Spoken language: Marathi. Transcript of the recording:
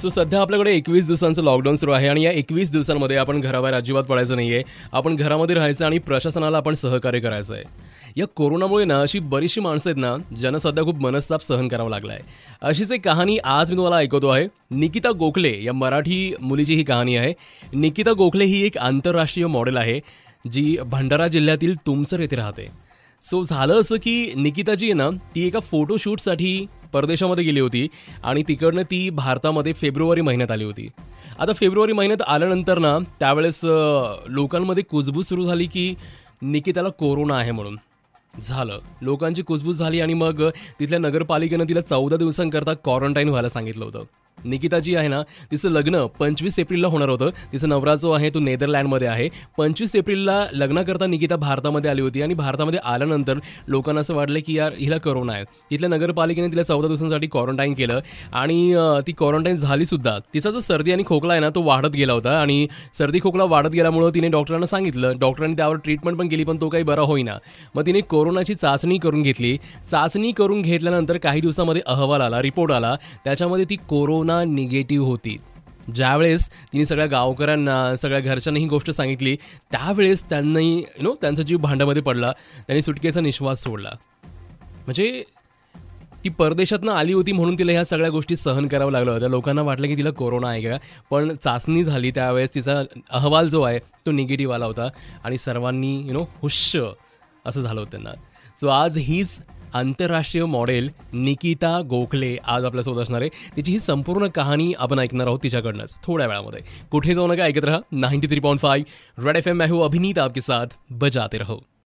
सो सध्या आपल्याकडे एकवीस दिवसांचं लॉकडाऊन सुरू आहे आणि या एकवीस दिवसांमध्ये आपण घराबाहेर अजिबात पडायचं नाही आहे आपण घरामध्ये राहायचं आणि प्रशासनाला आपण सहकार्य करायचं आहे या कोरोनामुळे ना अशी बरीचशी माणसं आहेत ना ज्यांना सध्या खूप मनस्ताप सहन करावा लागला आहे अशीच एक कहाणी आज मी तुम्हाला ऐकवतो आहे. निकिता गोखले या मराठी मुलीची ही कहाणी आहे. निकिता गोखले ही एक आंतरराष्ट्रीय मॉडेल आहे जी भंडारा जिल्ह्यातील तुमसर येथे राहते. सो झालं असं की निकिता जी आहे ना ती एका फोटोशूटसाठी परदेशामध्ये गेली होती आणि तिकडनं ती भारतामध्ये फेब्रुवारी महिन्यात आली होती. आता फेब्रुवारी महिन्यात आल्यानंतर ना त्यावेळेस लोकांमध्ये कुजबूज सुरू झाली की निकिताला कोरोना आहे म्हणून झालं. लोकांची कुजबूज झाली आणि मग तिथल्या नगरपालिकेनं तिला चौदा दिवसांकरता क्वारंटाईन व्हायला सांगितलं होतं. निकिता जी आहे ना तिचं लग्न पंचवीस एप्रिलला होणार होतं. तिचा नवरा जो आहे तो नेदरलँडमध्ये आहे. पंचवीस एप्रिलला लग्नाकरता निकिता भारतामध्ये आली होती आणि भारतामध्ये आल्यानंतर लोकांना असं वाटलं की यार हिला करोना आहे. तिथल्या नगरपालिकेने तिला चौदा दिवसांसाठी क्वारंटाईन केलं आणि ती क्वारंटाईन झालीसुद्धा तिचा जो सर्दी आणि खोकला आहे ना तो वाढत गेला होता आणि सर्दी खोकला वाढत गेल्यामुळं तिने डॉक्टरांना सांगितलं. डॉक्टरांनी त्यावर ट्रीटमेंट पण केली पण तो काही बरा होईना. मग तिने कोरोनाची चाचणी करून घेतली. चाचणी करून घेतल्यानंतर काही दिवसामध्ये अहवाल आला रिपोर्ट आला. त्याच्यामध्ये ती कोरोना निगेटिव्ह होती. ज्यावेळेस तिने सगळ्या गावकऱ्यांना सगळ्या घरच्यांना ही गोष्ट सांगितली त्यावेळेस त्यांनाही यु नो त्यांचा जीव भांड्यामध्ये पडला त्यांनी सुटकेचा निश्वास सोडला. म्हणजे ती परदेशातनं आली होती म्हणून तिला ह्या सगळ्या गोष्टी सहन कराव्या लागल्या होत्या. लोकांना वाटलं की तिला कोरोना आहे का? पण चाचणी झाली त्यावेळेस तिचा अहवाल जो आहे तो निगेटिव्ह आला होता. आणि सर्वांनी यु नो हुश असं झालं होतं त्यांना. सो आज हीच आंतरराष्ट्रीय मॉडेल निकिता गोखले आज आपल्यासोबत असणार आहे. तिची ही संपूर्ण कहाणी आपण ऐकणार आहोत तिच्याकडनंच, थोड्या वेळामध्ये. कुठे जाऊ नका, ऐकत राहा. Ninety three point five red F M मैं अभिनीत आपके साथ. बजाते रहो.